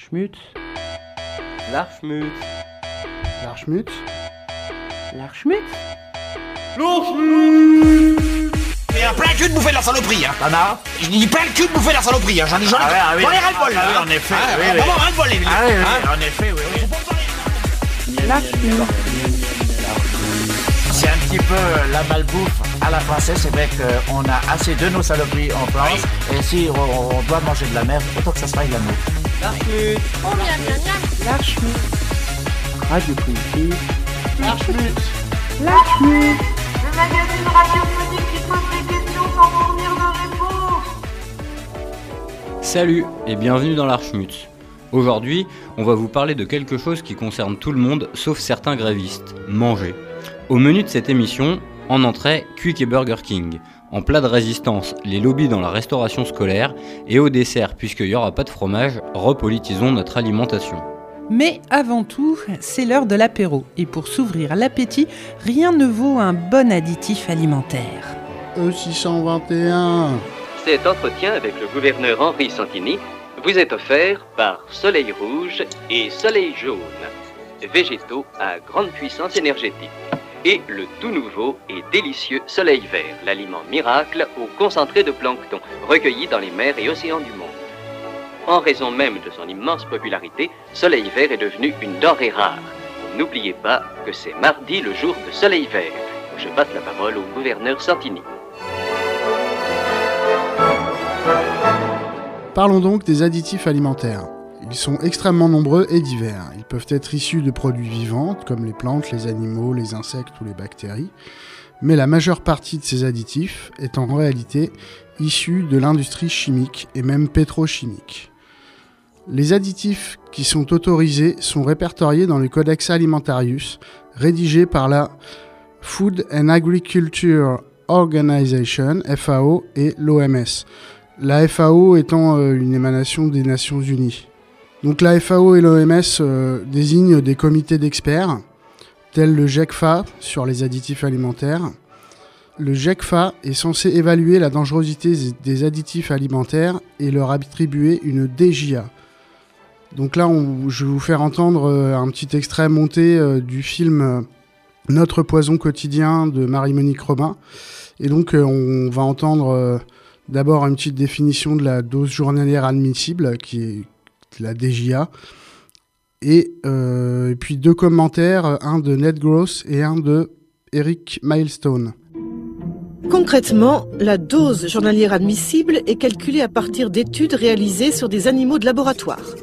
L'archmut. L'archmut. L'archmut. L'archmut. Et un plein le cul de bouffer de la saloperie, hein. T'en as Je dis plein le cul de bouffer de la saloperie, hein. J'en ai, j'en ai, Ah ouais, ah oui. j'en ai ras le bol, Ah oui, là. en effet, Ah, oui, ah, oui. Vraiment les Ah oui, oui, Hein en effet, oui, oui. C'est un petit peu euh, la malbouffe à la française, c'est vrai qu'on a assez de nos saloperies en France, et si on, on doit manger de la merde, autant que ça soit de l'amour. L'archmut. L'archmut. Radio Primitive. Le magazine radiophonique qui pose des questions sans fournir de réponses. Salut et bienvenue dans l'Archmut. Aujourd'hui, on va vous parler de quelque chose qui concerne tout le monde sauf certains grévistes, manger. Au menu de cette émission, en entrée, Quick et Burger King. En plat de résistance, les lobbies dans la restauration scolaire. Et au dessert, puisqu'il n'y aura pas de fromage, repolitisons notre alimentation. Mais avant tout, c'est l'heure de l'apéro. Et pour s'ouvrir l'appétit, rien ne vaut un bon additif alimentaire. E621. Cet entretien avec le gouverneur Henri Santini vous est offert par Soleil Rouge et Soleil Jaune, végétaux à grande puissance énergétique, et le tout nouveau et délicieux Soleil Vert, l'aliment miracle au concentré de plancton recueilli dans les mers et océans du monde. En raison même de son immense popularité, Soleil Vert est devenu une denrée rare. N'oubliez pas que c'est mardi le jour de Soleil Vert. Je passe la parole au gouverneur Santini. Parlons donc des additifs alimentaires. Ils sont extrêmement nombreux et divers. Ils peuvent être issus de produits vivants, comme les plantes, les animaux, les insectes ou les bactéries. Mais la majeure partie de ces additifs est en réalité issue de l'industrie chimique et même pétrochimique. Les additifs qui sont autorisés sont répertoriés dans le Codex Alimentarius, rédigé par la Food and Agriculture Organization, FAO, et l'OMS. La FAO étant euh, une émanation des Nations Unies. Donc la FAO et l'OMS euh, désignent des comités d'experts, tels le GECFA sur les additifs alimentaires. Le GECFA est censé évaluer la dangerosité des additifs alimentaires et leur attribuer une DJA. Donc là, je vais vous faire entendre euh, un petit extrait monté euh, du film Notre poison quotidien de Marie-Monique Robin. Et donc, on va entendre d'abord une petite définition de la dose journalière admissible, qui est la DJA. Et, euh, et puis deux commentaires, un de Ned Gross et un de Eric Milestone. Concrètement, la dose journalière admissible est calculée à partir d'études réalisées sur des animaux de laboratoire.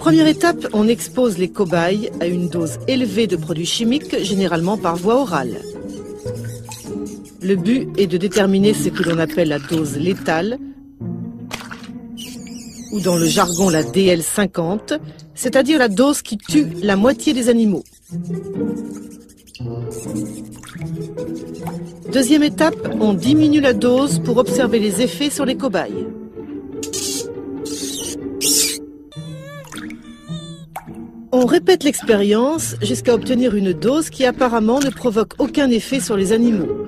Première étape, on expose les cobayes à une dose élevée de produits chimiques, généralement par voie orale. Le but est de déterminer ce que l'on appelle la dose létale, ou dans le jargon la DL50, c'est-à-dire la dose qui tue la moitié des animaux. Deuxième étape, on diminue la dose pour observer les effets sur les cobayes. On répète l'expérience jusqu'à obtenir une dose qui apparemment ne provoque aucun effet sur les animaux.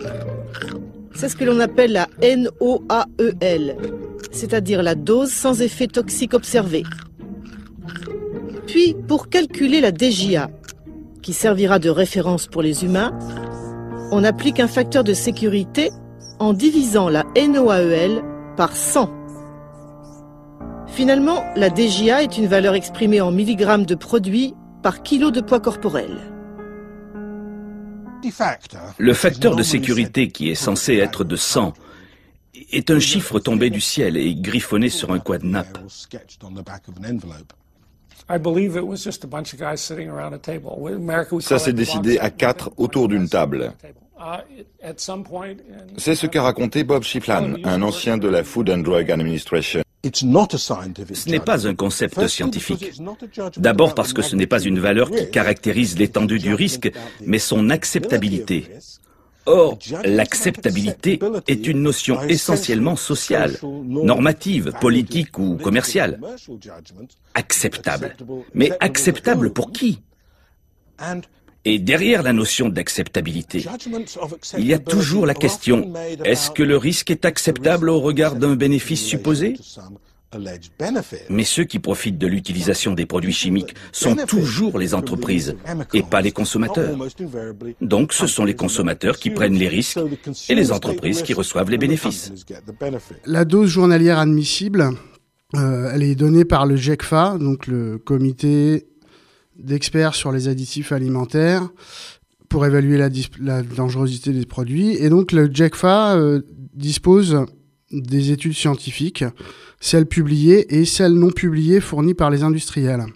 C'est ce que l'on appelle la NOAEL, c'est-à-dire la dose sans effet toxique observé. Puis, pour calculer la DJA, qui servira de référence pour les humains, on applique un facteur de sécurité en divisant la NOAEL par 100. Finalement, la DJA est une valeur exprimée en milligrammes de produit par kilo de poids corporel. Le facteur de sécurité qui est censé être de 100 est un chiffre tombé du ciel et griffonné sur un cadenas. Ça s'est décidé à quatre autour d'une table. C'est ce qu'a raconté Bob Shiplan, un ancien de la Food and Drug Administration. Ce n'est pas un concept scientifique. D'abord parce que ce n'est pas une valeur qui caractérise l'étendue du risque, mais son acceptabilité. Or, l'acceptabilité est une notion essentiellement sociale, normative, politique ou commerciale. Acceptable. Mais acceptable pour qui? Et derrière la notion d'acceptabilité, il y a toujours la question, est-ce que le risque est acceptable au regard d'un bénéfice supposé? Mais ceux qui profitent de l'utilisation des produits chimiques sont toujours les entreprises et pas les consommateurs. Donc ce sont les consommateurs qui prennent les risques et les entreprises qui reçoivent les bénéfices. La dose journalière admissible, euh, elle est donnée par le GECFA, donc le comité d'experts sur les additifs alimentaires, pour évaluer la, dangerosité des produits. Et donc le GECFA euh, dispose des études scientifiques, celles publiées et celles non publiées fournies par les industriels.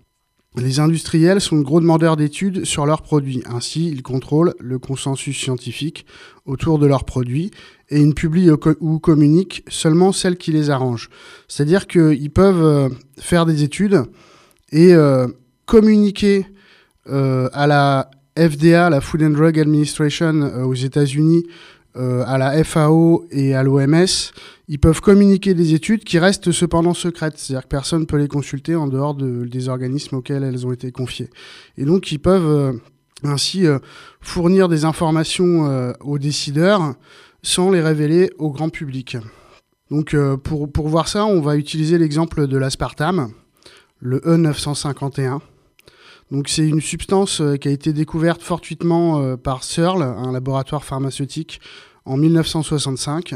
Les industriels sont de gros demandeurs d'études sur leurs produits. Ainsi, ils contrôlent le consensus scientifique autour de leurs produits et ils publient ou communiquent seulement celles qui les arrangent. C'est-à-dire qu'ils peuvent euh, faire des études et euh, communiquer euh, à la FDA, la Food and Drug Administration aux États-Unis, à la FAO et à l'OMS, ils peuvent communiquer des études qui restent cependant secrètes, c'est-à-dire que personne ne peut les consulter en dehors des organismes auxquels elles ont été confiées. Et donc ils peuvent ainsi fournir des informations aux décideurs sans les révéler au grand public. Donc euh, pour, pour voir ça, on va utiliser l'exemple de l'aspartame, le E951. Donc c'est une substance euh, qui a été découverte fortuitement euh, par Searle, un laboratoire pharmaceutique, en 1965.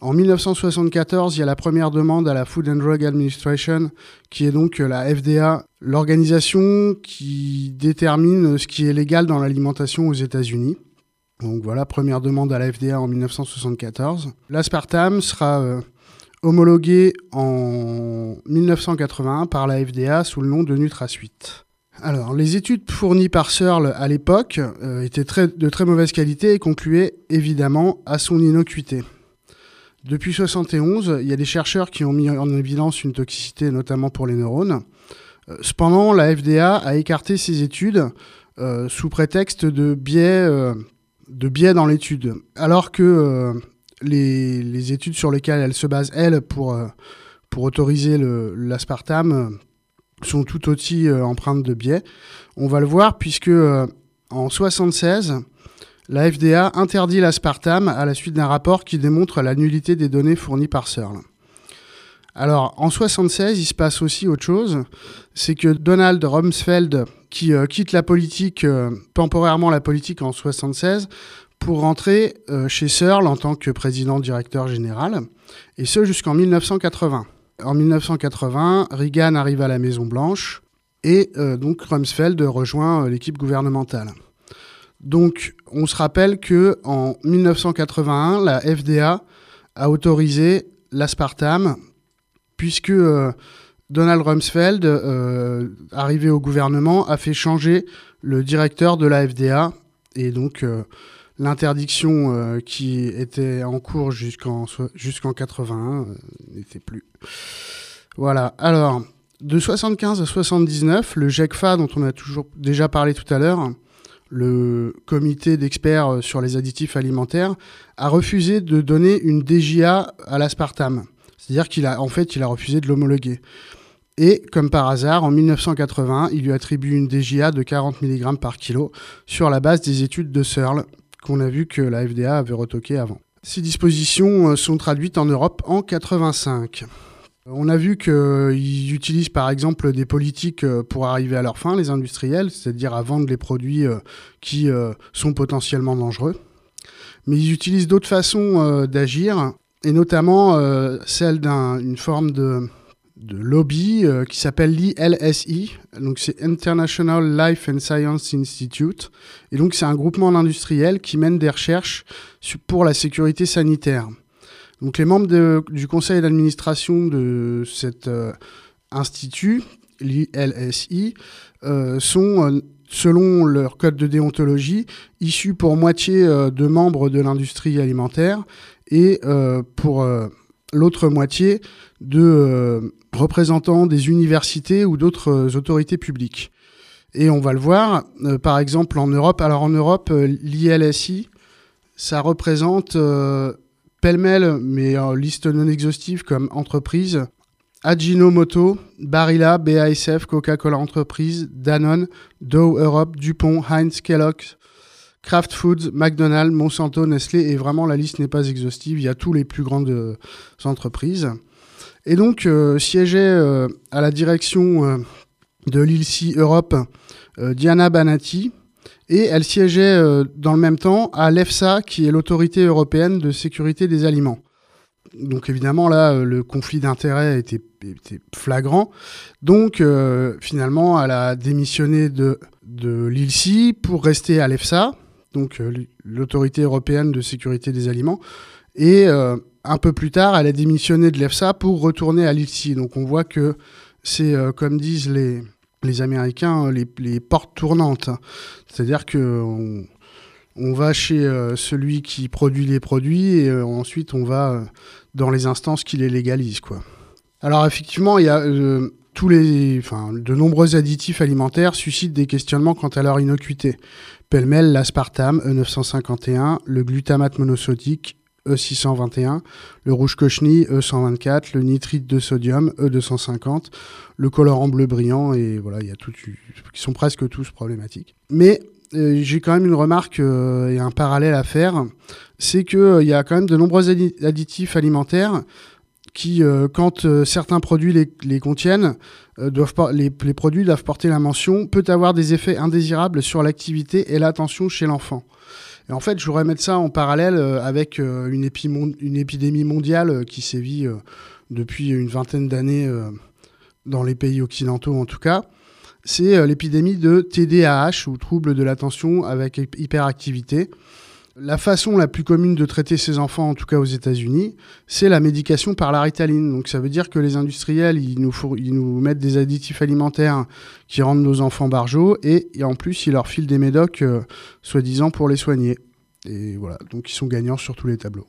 En 1974, il y a la première demande à la Food and Drug Administration, qui est donc la FDA, l'organisation qui détermine ce qui est légal dans l'alimentation aux États-Unis. Donc voilà, première demande à la FDA en 1974. L'aspartame sera euh, homologué en 1981 par la FDA sous le nom de NutraSuite. Alors, les études fournies par Searle à l'époque euh, étaient de très mauvaise qualité et concluaient évidemment à son innocuité. Depuis 1971, il y a des chercheurs qui ont mis en évidence une toxicité notamment pour les neurones. Euh, cependant, la FDA a écarté ces études sous prétexte de biais dans l'étude. Alors que euh, les, études sur lesquelles elle se base, elle, pour, euh, autoriser l'aspartame, euh, sont tout aussi empreintes de biais. On va le voir puisque en 76, la FDA interdit l'aspartame à la suite d'un rapport qui démontre la nullité des données fournies par Searle. Alors, en 76, il se passe aussi autre chose. C'est que Donald Rumsfeld, qui euh, quitte la politique, euh, temporairement la politique en 76, pour rentrer euh, chez Searle en tant que président directeur général, et ce jusqu'en 1980. En 1980, Reagan arrive à la Maison Blanche et donc Rumsfeld rejoint l'équipe gouvernementale. Donc, on se rappelle que en 1981, la FDA a autorisé l'aspartame puisque euh, Donald Rumsfeld, euh, arrivé au gouvernement, a fait changer le directeur de la FDA. Et donc, euh, l'interdiction qui était en cours jusqu'en jusqu'en 81 n'était plus. Voilà. Alors, de 75 à 79, le GECFA, dont on a toujours déjà parlé tout à l'heure, le comité d'experts sur les additifs alimentaires, a refusé de donner une DGA à l'aspartame. C'est-à-dire qu'il a, en fait, il a refusé de l'homologuer. Et comme par hasard, en 1981, il lui attribue une DGA de 40 mg par kilo sur la base des études de Searle qu'on a vu que la FDA avait retoqué avant. Ces dispositions euh, sont traduites en Europe en 85. On a vu qu'ils utilisent par exemple des politiques euh, pour arriver à leur fin, les industriels, c'est-à-dire à vendre les produits euh, qui sont potentiellement dangereux. Mais ils utilisent d'autres façons d'agir et notamment celle d'une forme de, lobby euh, qui s'appelle l'ILSI, donc c'est International Life and Science Institute, et donc c'est un groupement d'industriels qui mène des recherches pour la sécurité sanitaire. Donc les membres du conseil d'administration de cet euh, institut, l'ILSI, sont selon leur code de déontologie, issus pour moitié de membres de l'industrie alimentaire et euh, pour euh, l'autre moitié de euh, représentants des universités ou d'autres autorités publiques. Et on va le voir, par exemple en Europe. Alors en Europe, l'ILSI, ça représente pêle-mêle, mais en liste non exhaustive comme entreprise, Ajinomoto, Barilla, BASF, Coca-Cola Entreprise, Danone, Dow Europe, Dupont, Heinz, Kellogg's, Kraft Foods, McDonald's, Monsanto, Nestlé, et vraiment la liste n'est pas exhaustive, il y a tous les plus grandes euh, entreprises. Et donc siégeait à la direction de l'ILSI Europe Diana Banati, et elle siégeait dans le même temps à l'EFSA, qui est l'autorité européenne de sécurité des aliments donc évidemment là, euh, le conflit d'intérêts était, flagrant. Donc euh, finalement, elle a démissionné de l'ILSI pour rester à l'EFSA, donc euh, l'autorité européenne de sécurité des aliments. Et un peu plus tard, elle a démissionné de l'EFSA pour retourner à l'ILSI. Donc on voit que c'est, comme disent les, Américains, les, portes tournantes. C'est-à-dire que on va chez euh, celui qui produit les produits et euh, ensuite on va euh, dans les instances qui les légalisent. Alors effectivement, il y a tous les, de nombreux additifs alimentaires suscitent des questionnements quant à leur innocuité. Pêle-mêle, l'aspartame E951, le glutamate monosodique E621, le rouge cochenille E124, le nitrite de sodium E250, le colorant bleu brillant et voilà, il y a tout, qui sont presque tous problématiques. Mais euh, j'ai quand même une remarque euh, et un parallèle à faire, c'est qu'il euh, y a quand même de nombreux additifs alimentaires qui, quand certains produits les, contiennent, doivent les, produits doivent porter la mention peut avoir des effets indésirables sur l'activité et l'attention chez l'enfant. Et en fait, je voudrais mettre ça en parallèle avec une, une, épidémie mondiale qui sévit depuis une vingtaine d'années dans les pays occidentaux en tout cas, c'est euh, l'épidémie de TDAH ou trouble de l'attention avec hyperactivité. La façon la plus commune de traiter ces enfants, en tout cas aux États-Unis, c'est la médication par la ritaline. Donc ça veut dire que les industriels, ils nous, mettent des additifs alimentaires qui rendent nos enfants barjots et, en plus, ils leur filent des médocs, euh, soi-disant, pour les soigner. Et voilà, donc ils sont gagnants sur tous les tableaux.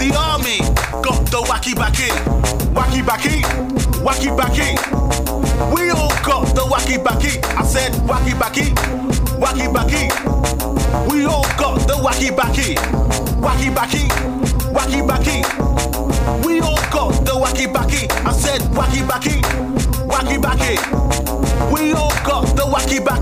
the army. Got the wacky back wacky back wacky back. We all got the wacky back. I said wacky back wacky back. We all got the wacky back wacky back wacky back. We all got the wacky back. I said wacky back wacky back. We all got the wacky back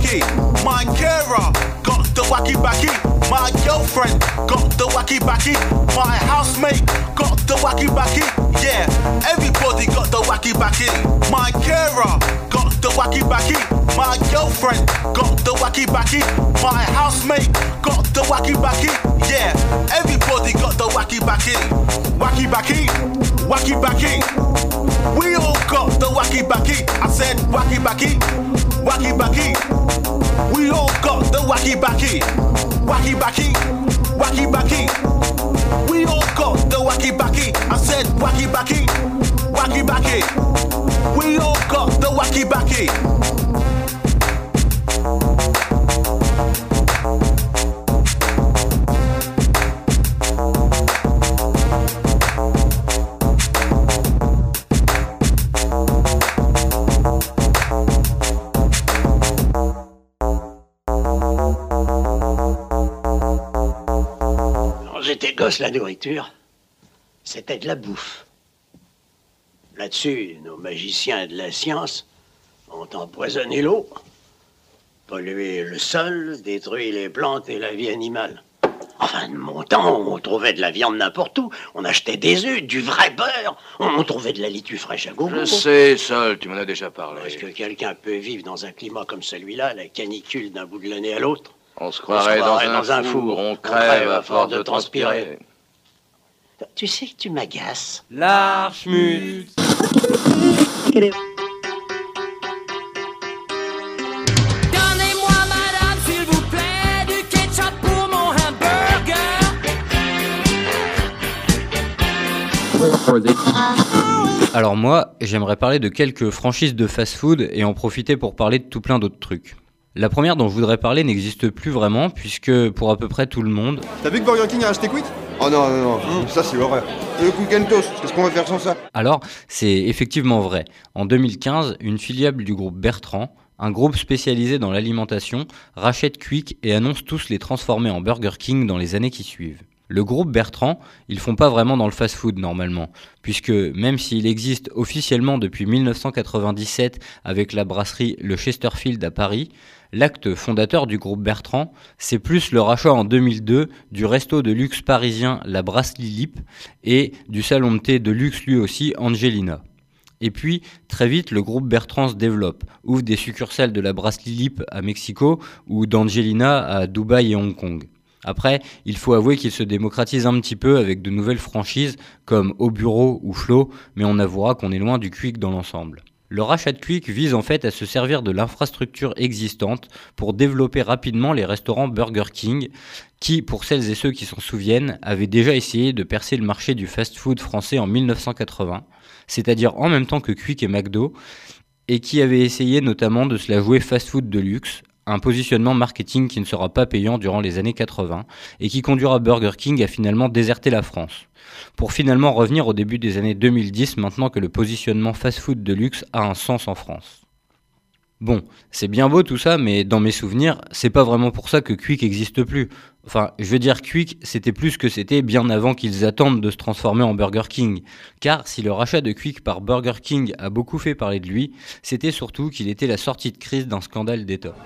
My Mind carer got the wacky backy. My girlfriend got the wacky backy. My housemate got the wacky backy. Yeah, everybody got the wacky backy. My carer got the wacky backy. My girlfriend got the wacky backy. My housemate got the wacky backy. Yeah, everybody got the wacky backy. Wacky backy, wacky backy. We all got the wacky backy. I said wacky backy, wacky backy. We all got the wacky backy, wacky backy, wacky backy. We all got the wacky backy. I said wacky backy, wacky backy. We all got the wacky backy. La nourriture, c'était de la bouffe. Là-dessus, nos magiciens de la science ont empoisonné l'eau. pollué le sol, détruit les plantes et la vie animale. Enfin, de mon temps, on trouvait de la viande n'importe où. On achetait des œufs, du vrai beurre. On trouvait de la litue fraîche à gogo. Je sais, Sol, tu m'en as déjà parlé. Est-ce que quelqu'un peut vivre dans un climat comme celui-là, la canicule d'un bout de l'année à l'autre? On se croirait, dans, un, four, On crève à force de transpirer. Tu sais que tu m'agaces. L'archmut Donnez-moi, madame, s'il vous plaît, du ketchup pour mon hamburger. Alors moi, j'aimerais parler de quelques franchises de fast-food et en profiter pour parler de tout plein d'autres trucs. La première dont je voudrais parler n'existe plus vraiment, puisque pour à peu près tout le monde, T'as vu que Burger King a acheté Quick Oh non, non, non, ça c'est l'horreur. Le Quick and Toast, qu'est-ce qu'on va faire sans ça? Alors, c'est effectivement vrai. En 2015, une filiale du groupe Bertrand, un groupe spécialisé dans l'alimentation, rachète Quick et annonce tous les transformer en Burger King dans les années qui suivent. Le groupe Bertrand, ils font pas vraiment dans le fast-food normalement, puisque même s'il existe officiellement depuis 1997 avec la brasserie Le Chesterfield à Paris, l'acte fondateur du groupe Bertrand, c'est plus le rachat en 2002 du resto de luxe parisien La Brasserie Lip et du salon de thé de luxe lui aussi Angelina. Et puis, très vite, le groupe Bertrand se développe, ouvre des succursales de la Brasserie Lip à Mexico ou d'Angelina à Dubaï et Hong Kong. Après, il faut avouer qu'il se démocratise un petit peu avec de nouvelles franchises comme Au Bureau ou Flo, mais on avouera qu'on est loin du Quick dans l'ensemble. Le rachat de Quick vise en fait à se servir de l'infrastructure existante pour développer rapidement les restaurants Burger King, qui, pour celles et ceux qui s'en souviennent, avaient déjà essayé de percer le marché du fast-food français en 1980, c'est-à-dire en même temps que Quick et McDo, et qui avaient essayé notamment de se la jouer fast-food de luxe, un positionnement marketing qui ne sera pas payant durant les années 80 et qui conduira Burger King à finalement déserter la France. Pour finalement revenir au début des années 2010 maintenant que le positionnement fast-food de luxe a un sens en France. Bon, c'est bien beau tout ça, mais dans mes souvenirs, c'est pas vraiment pour ça que Quick existe plus. Enfin, je veux dire, Quick, c'était plus que c'était bien avant qu'ils attendent de se transformer en Burger King. Car si le rachat de Quick par Burger King a beaucoup fait parler de lui, c'était surtout qu'il était la sortie de crise d'un scandale d'État.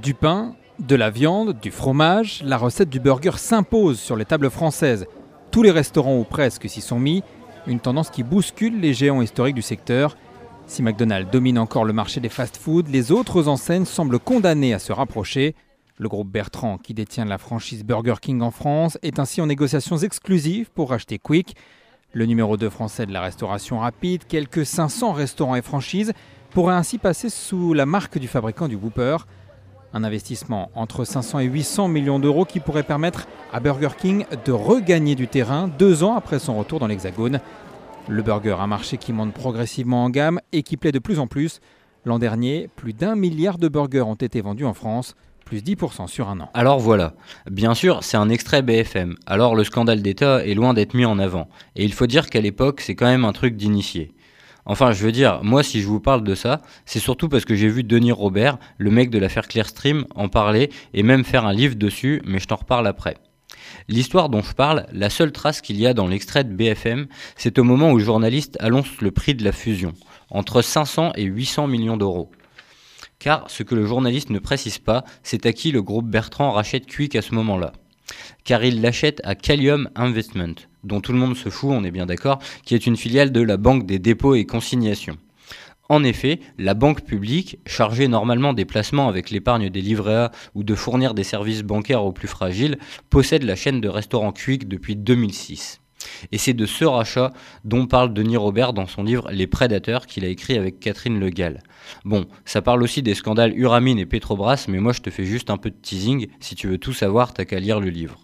Du pain, de la viande, du fromage, la recette du burger s'impose sur les tables françaises. Tous les restaurants ou presque s'y sont mis, une tendance qui bouscule les géants historiques du secteur. Si McDonald's domine encore le marché des fast-foods, les autres enseignes semblent condamnées à se rapprocher. Le groupe Bertrand, qui détient la franchise Burger King en France, est ainsi en négociations exclusives pour racheter Quick. Le numéro 2 français de la restauration rapide, quelques 500 restaurants et franchises, pourrait ainsi passer sous la marque du fabricant du Whooper. Un investissement entre 500 et 800 millions d'euros qui pourrait permettre à Burger King de regagner du terrain deux ans après son retour dans l'Hexagone. Le burger, un marché qui monte progressivement en gamme et qui plaît de plus en plus. L'an dernier, plus d'un milliard de burgers ont été vendus en France, plus 10% sur un an. Alors voilà, bien sûr, c'est un extrait BFM, alors le scandale d'État est loin d'être mis en avant. Et il faut dire qu'à l'époque, c'est quand même un truc d'initié. Enfin, je veux dire, moi, si je vous parle de ça, c'est surtout parce que j'ai vu Denis Robert, le mec de l'affaire Clearstream, en parler et même faire un livre dessus, mais je t'en reparle après. L'histoire dont je parle, la seule trace qu'il y a dans l'extrait de BFM, c'est au moment où le journaliste annonce le prix de la fusion, entre 500 et 800 millions d'euros. Car ce que le journaliste ne précise pas, c'est à qui le groupe Bertrand rachète Quick à ce moment-là. Car il l'achète à Callium Investment, dont tout le monde se fout, on est bien d'accord, qui est une filiale de la Banque des dépôts et consignations. En effet, la banque publique, chargée normalement des placements avec l'épargne des livrets ou de fournir des services bancaires aux plus fragiles, possède la chaîne de restaurants Quick depuis 2006. Et c'est de ce rachat dont parle Denis Robert dans son livre Les Prédateurs qu'il a écrit avec Catherine Le Gall. Bon, ça parle aussi des scandales Uramine et Petrobras, mais moi je te fais juste un peu de teasing, si tu veux tout savoir, t'as qu'à lire le livre.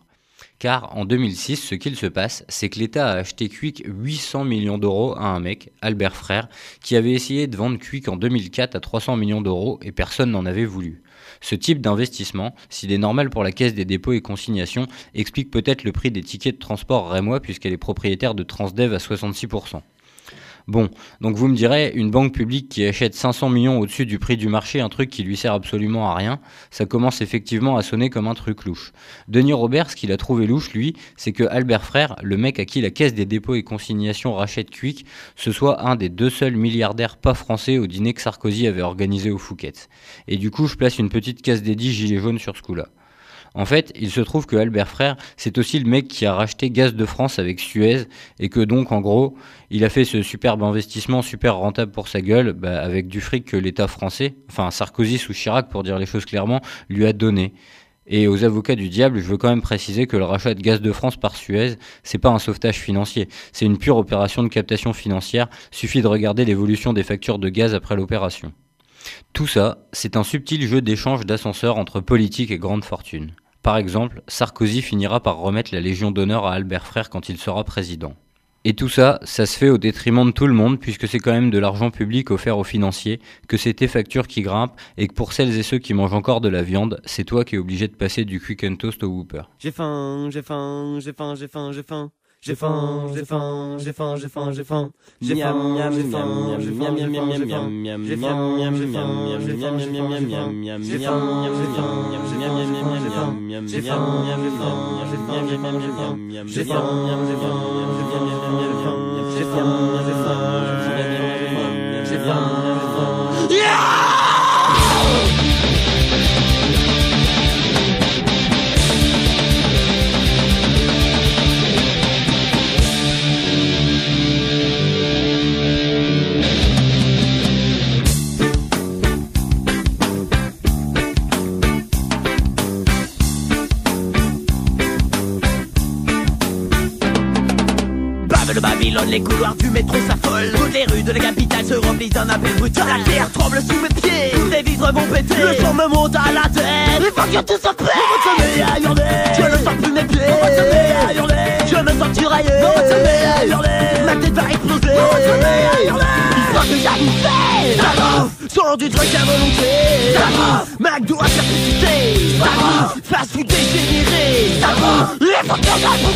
Car en 2006, ce qu'il se passe, c'est que l'État a acheté Quick 800 millions d'euros à un mec, Albert Frère, qui avait essayé de vendre Quick en 2004 à 300 millions d'euros et personne n'en avait voulu. Ce type d'investissement, s'il est normal pour la Caisse des dépôts et consignations, explique peut-être le prix des tickets de transport rémois puisqu'elle est propriétaire de Transdev à 66%. Bon, donc vous me direz, une banque publique qui achète 500 millions au-dessus du prix du marché, un truc qui lui sert absolument à rien, ça commence effectivement à sonner comme un truc louche. Denis Robert, ce qu'il a trouvé louche, lui, c'est que Albert Frère, le mec à qui la Caisse des dépôts et consignations rachète Quick, ce soit un des deux seuls milliardaires pas français au dîner que Sarkozy avait organisé au Fouquet. Et du coup, je place une petite case dédiée gilet jaune sur ce coup-là. En fait, il se trouve que Albert Frère, c'est aussi le mec qui a racheté Gaz de France avec Suez et que donc, en gros, il a fait ce superbe investissement super rentable pour sa gueule bah, avec du fric que l'État français, enfin Sarkozy sous Chirac pour dire les choses clairement, lui a donné. Et aux avocats du diable, je veux quand même préciser que le rachat de Gaz de France par Suez, c'est pas un sauvetage financier, c'est une pure opération de captation financière, suffit de regarder l'évolution des factures de gaz après l'opération. Tout ça, c'est un subtil jeu d'échange d'ascenseurs entre politique et grande fortune. Par exemple, Sarkozy finira par remettre la Légion d'honneur à Albert Frère quand il sera président. Et tout ça, ça se fait au détriment de tout le monde, puisque c'est quand même de l'argent public offert aux financiers, que c'est tes factures qui grimpent, et que pour celles et ceux qui mangent encore de la viande, c'est toi qui es obligé de passer du quick and toast au Whooper. J'ai faim, j'ai faim, j'ai faim, j'ai faim, j'ai faim. J'ai faim, j'ai faim, j'ai faim, j'ai faim, j'ai faim. J'ai faim, j'ai faim, j'ai faim, j'ai faim, j'ai faim. J'ai faim, j'ai faim, j'ai faim, j'ai faim, j'ai faim. J'ai faim, j'ai faim, j'ai faim, j'ai faim, j'ai faim. J'ai faim, j'ai faim, j'ai faim, j'ai faim, j'ai faim. J'ai faim, j'ai faim, j'ai faim, j'ai faim, j'ai faim. J'ai faim, j'ai faim, j'ai faim, j'ai faim. J'ai faim, j'ai faim. Yeah! Babylone, les couloirs du métro s'affolent. Toutes les rues de la capitale se remplissent d'un appel brutal. La terre tremble sous mes pieds, tous les vitres vont péter. Le sang me monte à la tête, il faut que tout paie. Mon sommeil à hurler, je ne sens plus mes pieds. Sommeil à hurler, je me sens tiraillé. Mon sommeil à hurler, ma tête va exploser. Sommeil à hurler, il faut que bouffe, sans du truc à volonté. Bouffe, McDo à perpétuité. Bouffe, fast food dégénéré. Bouffe, il faut que j'aille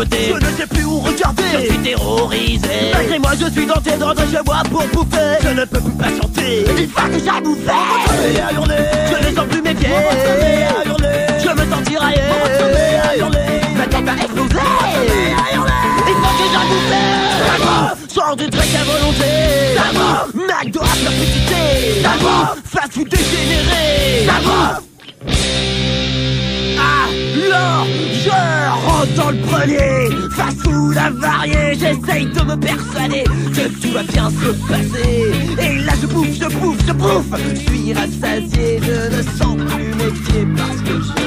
côtés. Je ne sais plus où regarder. Je suis terrorisé. Malgré moi, je suis tenté de rentrer chez moi pour bouffer. Je ne peux plus patienter. Il faut que j'aille bouffer. Mon sommeil à hurler. Je ne sens plus mes pieds. À hurler. Je me sens tiraillé. À hurler. Ma tête va exploser. Mon sommeil à hurler. Il faut bouffer. Ça bouffe. Sors du truc à volonté. Ça bouffe. McDo à perpétuité. Ça bouffe. Fast food dégénéré. Ça je rentre dans le premier Fast food avarié J'essaye de me persuader Que tout va bien se passer. Et là je bouffe, je bouffe, je bouffe. Je suis rassasié, je ne sens plus mes pieds Parce que je...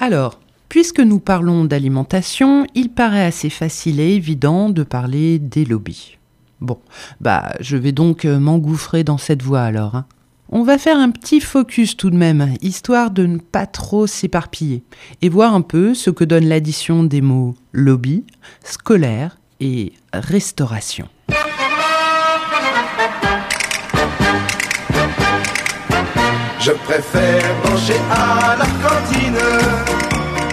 Alors, puisque nous parlons d'alimentation, il paraît assez facile et évident de parler des lobbies. Bon, bah, je vais donc euh, m'engouffrer dans cette voie alors. hein. On va faire un petit focus tout de même, histoire de ne pas trop s'éparpiller, et voir un peu ce que donne l'addition des mots lobby, scolaire et restauration. Je préfère manger à la cantine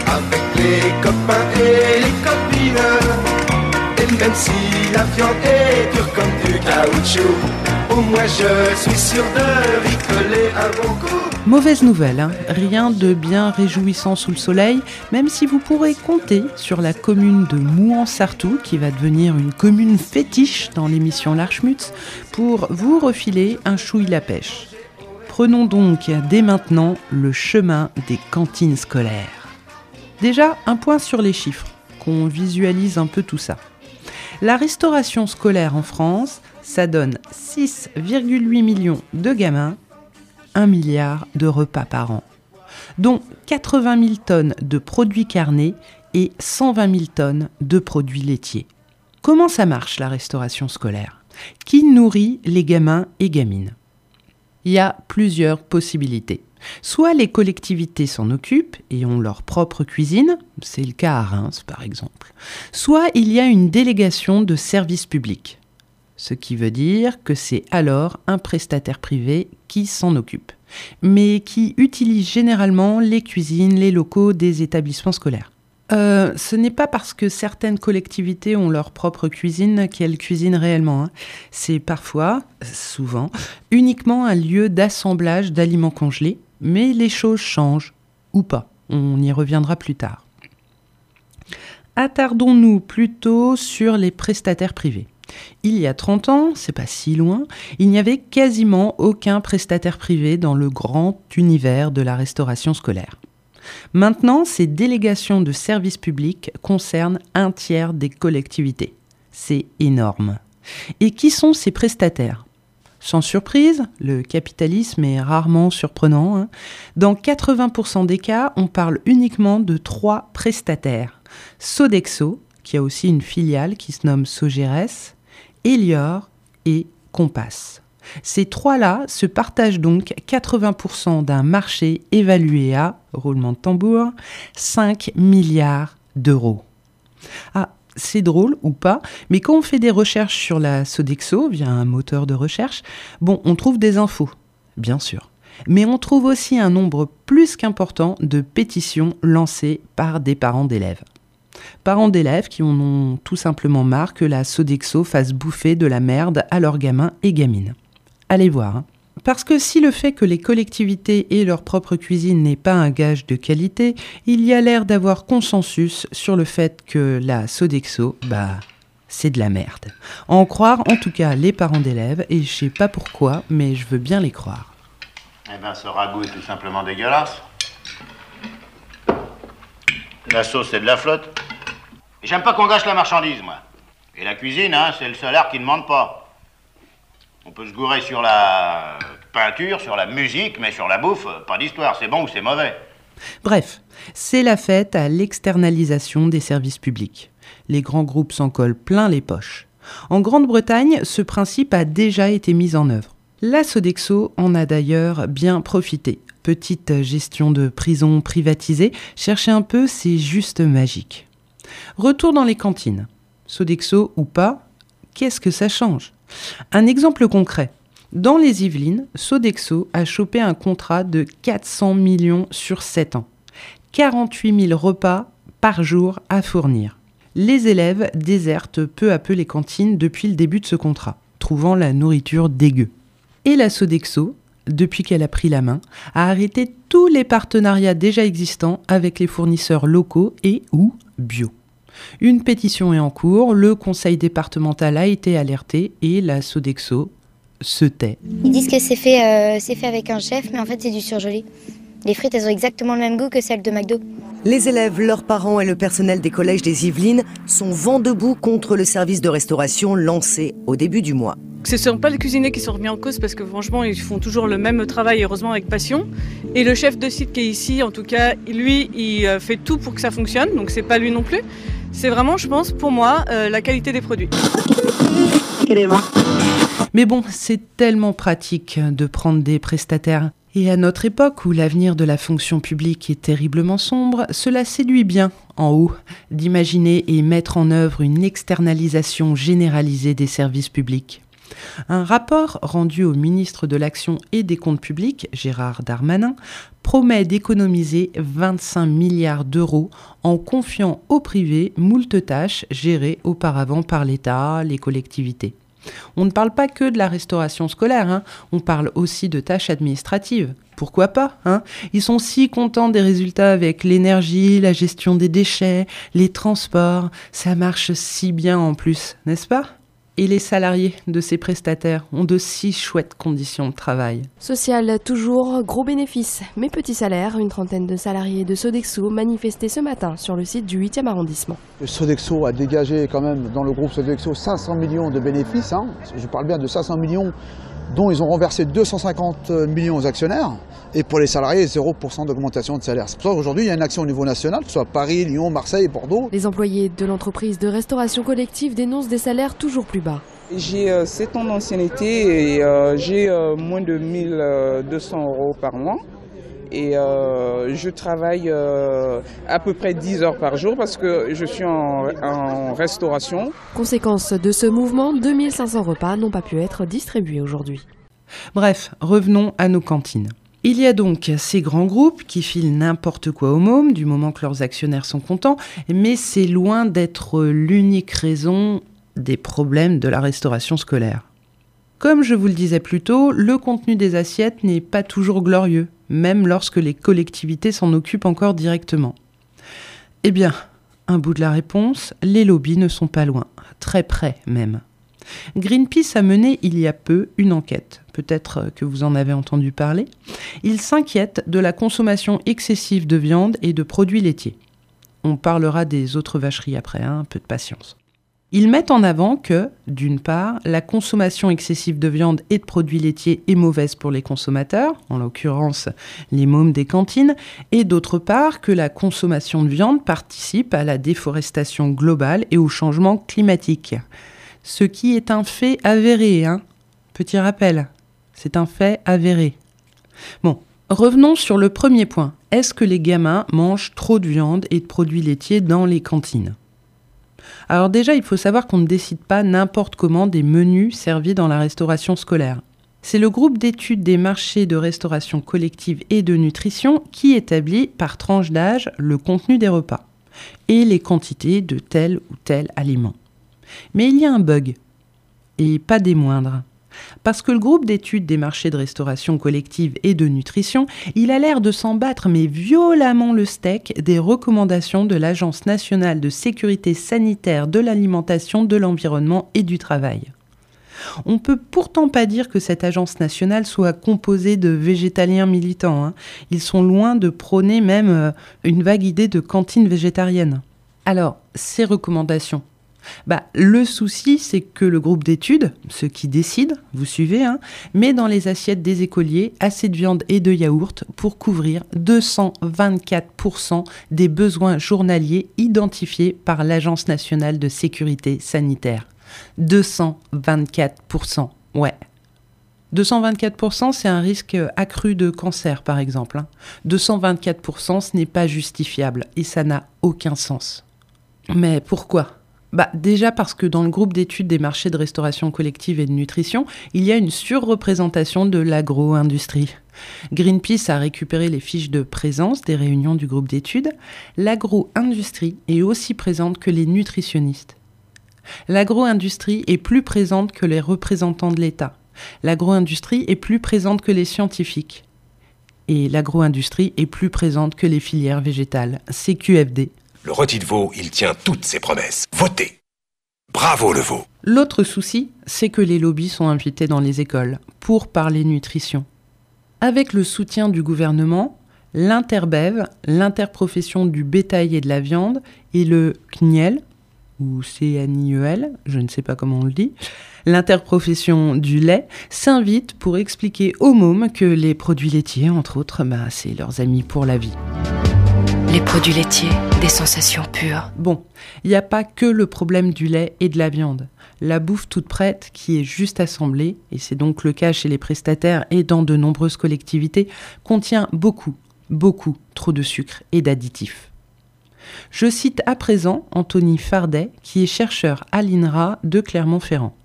avec les copains et les copines. Et même si la viande est dure comme du caoutchouc, au moins je suis sûr de ricoler un bon coup. Mauvaise nouvelle, hein. rien de bien réjouissant sous le soleil, même si vous pourrez compter sur la commune de Mouan-Sartou, qui va devenir une commune fétiche dans l'émission L'Archmutz, pour vous refiler un chouille la pêche. Prenons donc dès maintenant le chemin des cantines scolaires. Déjà, un point sur les chiffres, qu'on visualise un peu tout ça. La restauration scolaire en France, ça donne 6,8 millions de gamins, 1 milliard de repas par an, dont 80 000 tonnes de produits carnés et 120 000 tonnes de produits laitiers. Comment ça marche la restauration scolaire? Qui nourrit les gamins et gamines? Il y a plusieurs possibilités. Soit les collectivités s'en occupent et ont leur propre cuisine, c'est le cas à Reims par exemple, soit il y a une délégation de services publics, ce qui veut dire que c'est alors un prestataire privé qui s'en occupe, mais qui utilise généralement les cuisines, les locaux des établissements scolaires. Euh, ce n'est pas parce que certaines collectivités ont leur propre cuisine qu'elles cuisinent réellement. hein. C'est parfois, souvent, uniquement un lieu d'assemblage d'aliments congelés, mais les choses changent, ou pas. On y reviendra plus tard. Attardons-nous plutôt sur les prestataires privés. Il y a 30 ans, c'est pas si loin, il n'y avait quasiment aucun prestataire privé dans le grand univers de la restauration scolaire. Maintenant, ces délégations de services publics concernent un tiers des collectivités. C'est énorme. Et qui sont ces prestataires? Sans surprise, le capitalisme est rarement surprenant. hein. Dans 80% des cas, on parle uniquement de trois prestataires. Sodexo, qui a aussi une filiale qui se nomme Sogeres, Elior et Compass. Ces trois-là se partagent donc 80% d'un marché évalué à, roulement de tambour, 5 milliards d'euros. Ah, c'est drôle ou pas, mais quand on fait des recherches sur la Sodexo via un moteur de recherche, bon, on trouve des infos, bien sûr. Mais on trouve aussi un nombre plus qu'important de pétitions lancées par des parents d'élèves. Parents d'élèves qui en ont tout simplement marre que la Sodexo fasse bouffer de la merde à leurs gamins et gamines. Allez voir. hein. Parce que si le fait que les collectivités aient leur propre cuisine n'est pas un gage de qualité, il y a l'air d'avoir consensus sur le fait que la Sodexo, bah, c'est de la merde. En croire en tout cas les parents d'élèves, et je sais pas pourquoi, mais je veux bien les croire. Eh ben, ce ragoût est tout simplement dégueulasse. La sauce, c'est de la flotte. J'aime pas qu'on gâche la marchandise, moi. Et la cuisine, hein, c'est le salaire qui ne demande pas. On peut se gourer sur la peinture, sur la musique, mais sur la bouffe, pas d'histoire. C'est bon ou c'est mauvais. Bref, c'est la fête à l'externalisation des services publics. Les grands groupes s'en collent plein les poches. En Grande-Bretagne, ce principe a déjà été mis en œuvre. La Sodexo en a d'ailleurs bien profité. Petite gestion de prison privatisée, cherchez un peu, c'est juste magique. Retour dans les cantines. Sodexo ou pas, qu'est-ce que ça change? Un exemple concret. Dans les Yvelines, Sodexo a chopé un contrat de 400 millions sur 7 ans. 48 000 repas par jour à fournir. Les élèves désertent peu à peu les cantines depuis le début de ce contrat, trouvant la nourriture dégueu. Et la Sodexo, depuis qu'elle a pris la main, a arrêté tous les partenariats déjà existants avec les fournisseurs locaux et ou bio. Une pétition est en cours, le conseil départemental a été alerté et la Sodexo se tait. Ils disent que c'est fait, euh, c'est fait avec un chef, mais en fait c'est du surgelé. Les frites, elles ont exactement le même goût que celles de McDo. Les élèves, leurs parents et le personnel des collèges des Yvelines sont vent debout contre le service de restauration lancé au début du mois. Ce ne sont pas les cuisiniers qui sont remis en cause parce que franchement, ils font toujours le même travail, heureusement avec passion. Et le chef de site qui est ici, en tout cas, lui, il euh, fait tout pour que ça fonctionne, donc c'est pas lui non plus. C'est vraiment, je pense, pour moi, euh, la qualité des produits. Mais bon, c'est tellement pratique de prendre des prestataires. Et à notre époque où l'avenir de la fonction publique est terriblement sombre, cela séduit bien, en haut, d'imaginer et mettre en œuvre une externalisation généralisée des services publics. Un rapport rendu au ministre de l'Action et des Comptes publics, Gérard Darmanin, promet d'économiser 25 milliards d'euros en confiant au privé moult tâches gérées auparavant par l'État, les collectivités. On ne parle pas que de la restauration scolaire, hein. on parle aussi de tâches administratives. Pourquoi pas hein? Ils sont si contents des résultats avec l'énergie, la gestion des déchets, les transports. Ça marche si bien en plus, n'est-ce pas? Et les salariés de ces prestataires ont de si chouettes conditions de travail. Social toujours, gros bénéfices, mais petits salaires. Une trentaine de salariés de Sodexo manifestaient ce matin sur le site du 8e arrondissement. Sodexo a dégagé quand même dans le groupe Sodexo 500 millions de bénéfices. Hein. Je parle bien de 500 millions dont ils ont renversé 250 millions aux actionnaires. Et pour les salariés, 0% d'augmentation de salaire. C'est pour ça qu'aujourd'hui, il y a une action au niveau national, que ce soit Paris, Lyon, Marseille, Bordeaux. Les employés de l'entreprise de restauration collective dénoncent des salaires toujours plus bas. J'ai 7 ans d'ancienneté et euh, j'ai euh, moins de 1200 euros par mois. Et euh, je travaille à peu près 10 heures par jour parce que je suis en, en restauration. Conséquence de ce mouvement, 2500 repas n'ont pas pu être distribués aujourd'hui. Bref, revenons à nos cantines. Il y a donc ces grands groupes qui filent n'importe quoi au môme du moment que leurs actionnaires sont contents, mais c'est loin d'être l'unique raison des problèmes de la restauration scolaire. Comme je vous le disais plus tôt, le contenu des assiettes n'est pas toujours glorieux, même lorsque les collectivités s'en occupent encore directement. Eh bien, un bout de la réponse, les lobbies ne sont pas loin, très près même. Greenpeace a mené il y a peu une enquête, peut-être que vous en avez entendu parler. Il s'inquiète de la consommation excessive de viande et de produits laitiers. On parlera des autres vacheries après, un hein, peu de patience. Ils mettent en avant que, d'une part, la consommation excessive de viande et de produits laitiers est mauvaise pour les consommateurs, en l'occurrence les mômes des cantines, et d'autre part que la consommation de viande participe à la déforestation globale et au changement climatique ce qui est un fait avéré. Hein. Petit rappel, c'est un fait avéré. Bon, revenons sur le premier point. Est-ce que les gamins mangent trop de viande et de produits laitiers dans les cantines? Alors déjà, il faut savoir qu'on ne décide pas n'importe comment des menus servis dans la restauration scolaire. C'est le groupe d'études des marchés de restauration collective et de nutrition qui établit par tranche d'âge le contenu des repas et les quantités de tel ou tel aliment. Mais il y a un bug, et pas des moindres. Parce que le groupe d'études des marchés de restauration collective et de nutrition, il a l'air de s'en battre mais violemment le steak des recommandations de l'Agence nationale de sécurité sanitaire de l'alimentation, de l'environnement et du travail. On peut pourtant pas dire que cette agence nationale soit composée de végétaliens militants. Hein. Ils sont loin de prôner même euh, une vague idée de cantine végétarienne. Alors, ces recommandations, bah, le souci, c'est que le groupe d'études, ceux qui décident, vous suivez, hein, met dans les assiettes des écoliers assez de viande et de yaourt pour couvrir 224% des besoins journaliers identifiés par l'Agence nationale de sécurité sanitaire. 224%, ouais. 224%, c'est un risque accru de cancer, par exemple. 224%, hein. ce n'est pas justifiable et ça n'a aucun sens. Mais pourquoi? Bah, Déjà parce que dans le groupe d'études des marchés de restauration collective et de nutrition, il y a une surreprésentation de l'agro-industrie. Greenpeace a récupéré les fiches de présence des réunions du groupe d'études. L'agro-industrie est aussi présente que les nutritionnistes. L'agro-industrie est plus présente que les représentants de l'État. L'agro-industrie est plus présente que les scientifiques. Et l'agro-industrie est plus présente que les filières végétales, CQFD, le rôti de veau, il tient toutes ses promesses. Votez Bravo le veau L'autre souci, c'est que les lobbies sont invités dans les écoles pour parler nutrition. Avec le soutien du gouvernement, l'Interbev, l'interprofession du bétail et de la viande, et le CNIEL, ou CNIEL, je ne sais pas comment on le dit, l'interprofession du lait, s'invitent pour expliquer aux mômes que les produits laitiers, entre autres, bah, c'est leurs amis pour la vie. Les produits laitiers, des sensations pures. Bon, il n'y a pas que le problème du lait et de la viande. La bouffe toute prête, qui est juste assemblée, et c'est donc le cas chez les prestataires et dans de nombreuses collectivités, contient beaucoup, beaucoup trop de sucre et d'additifs. Je cite à présent Anthony Fardet, qui est chercheur à l'INRA de Clermont-Ferrand.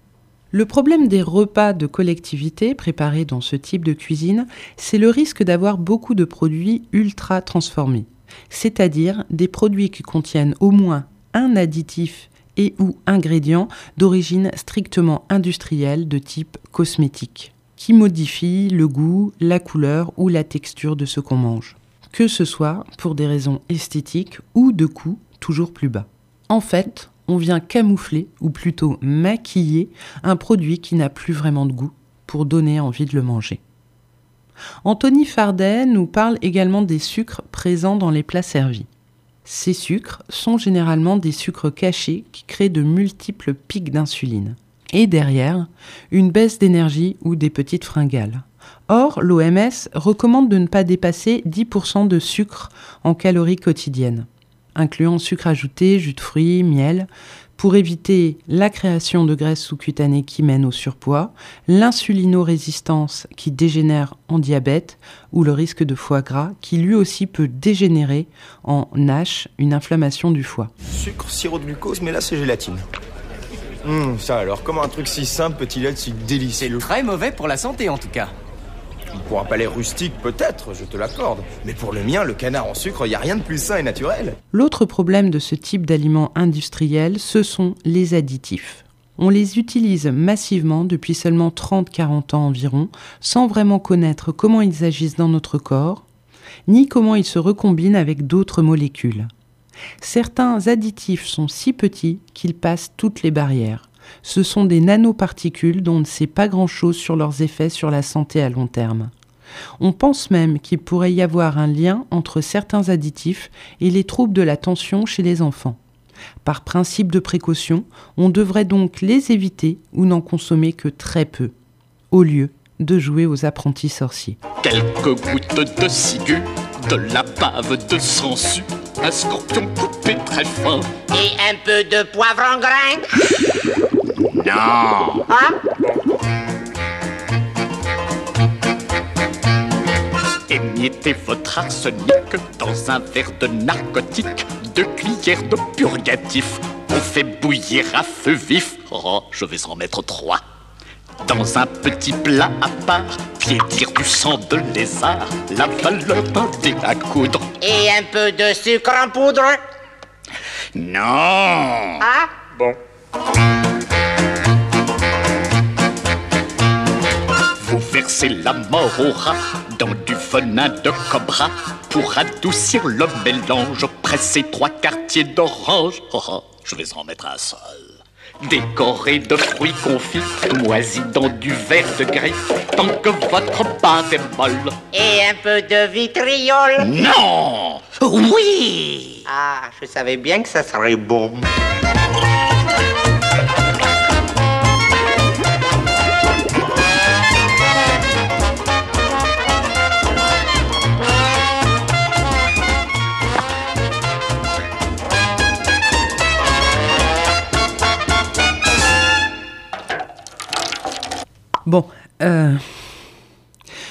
Le problème des repas de collectivité préparés dans ce type de cuisine, c'est le risque d'avoir beaucoup de produits ultra transformés c'est-à-dire des produits qui contiennent au moins un additif et ou ingrédients d'origine strictement industrielle de type cosmétique, qui modifient le goût, la couleur ou la texture de ce qu'on mange, que ce soit pour des raisons esthétiques ou de coût toujours plus bas. En fait, on vient camoufler, ou plutôt maquiller, un produit qui n'a plus vraiment de goût pour donner envie de le manger. Anthony Fardet nous parle également des sucres présents dans les plats servis. Ces sucres sont généralement des sucres cachés qui créent de multiples pics d'insuline. Et derrière, une baisse d'énergie ou des petites fringales. Or, l'OMS recommande de ne pas dépasser 10% de sucre en calories quotidiennes, incluant sucre ajouté, jus de fruits, miel, pour éviter la création de graisse sous-cutanée qui mène au surpoids, l'insulinorésistance qui dégénère en diabète ou le risque de foie gras qui lui aussi peut dégénérer en NASH, une inflammation du foie. Sucre, sirop de glucose, mais là c'est gélatine. Hum, ça alors, comment un truc si simple peut-il être si délicieux? Très mauvais pour la santé en tout cas. Pour un palais rustique, peut-être, je te l'accorde. Mais pour le mien, le canard en sucre, y a rien de plus sain et naturel. L'autre problème de ce type d'aliments industriels, ce sont les additifs. On les utilise massivement depuis seulement 30-40 ans environ, sans vraiment connaître comment ils agissent dans notre corps, ni comment ils se recombinent avec d'autres molécules. Certains additifs sont si petits qu'ils passent toutes les barrières. Ce sont des nanoparticules dont on ne sait pas grand-chose sur leurs effets sur la santé à long terme. On pense même qu'il pourrait y avoir un lien entre certains additifs et les troubles de la tension chez les enfants. Par principe de précaution, on devrait donc les éviter ou n'en consommer que très peu, au lieu de jouer aux apprentis sorciers. Quelques gouttes de ciguë, de la bave de sangsue, un scorpion coupé très fin. Et un peu de poivre en grain Non Hein Émiettez votre arsenic dans un verre de narcotique, deux cuillères de purgatif. On fait bouillir à feu vif. Oh, je vais en mettre trois. Dans un petit plat à part, piétir du sang de lézard, la valeur dé à coudre. Et un peu de sucre en poudre? Non Ah? Bon. Vous versez la mort au rat dans du venin de cobra pour adoucir le mélange. Pressez trois quartiers d'orange. Oh, oh, je vais en mettre un seul. Décoré de fruits confits, moisis dans du verre de gris, tant que votre pâte est molle. Et un peu de vitriol Non Oui Ah, je savais bien que ça serait bon. Euh,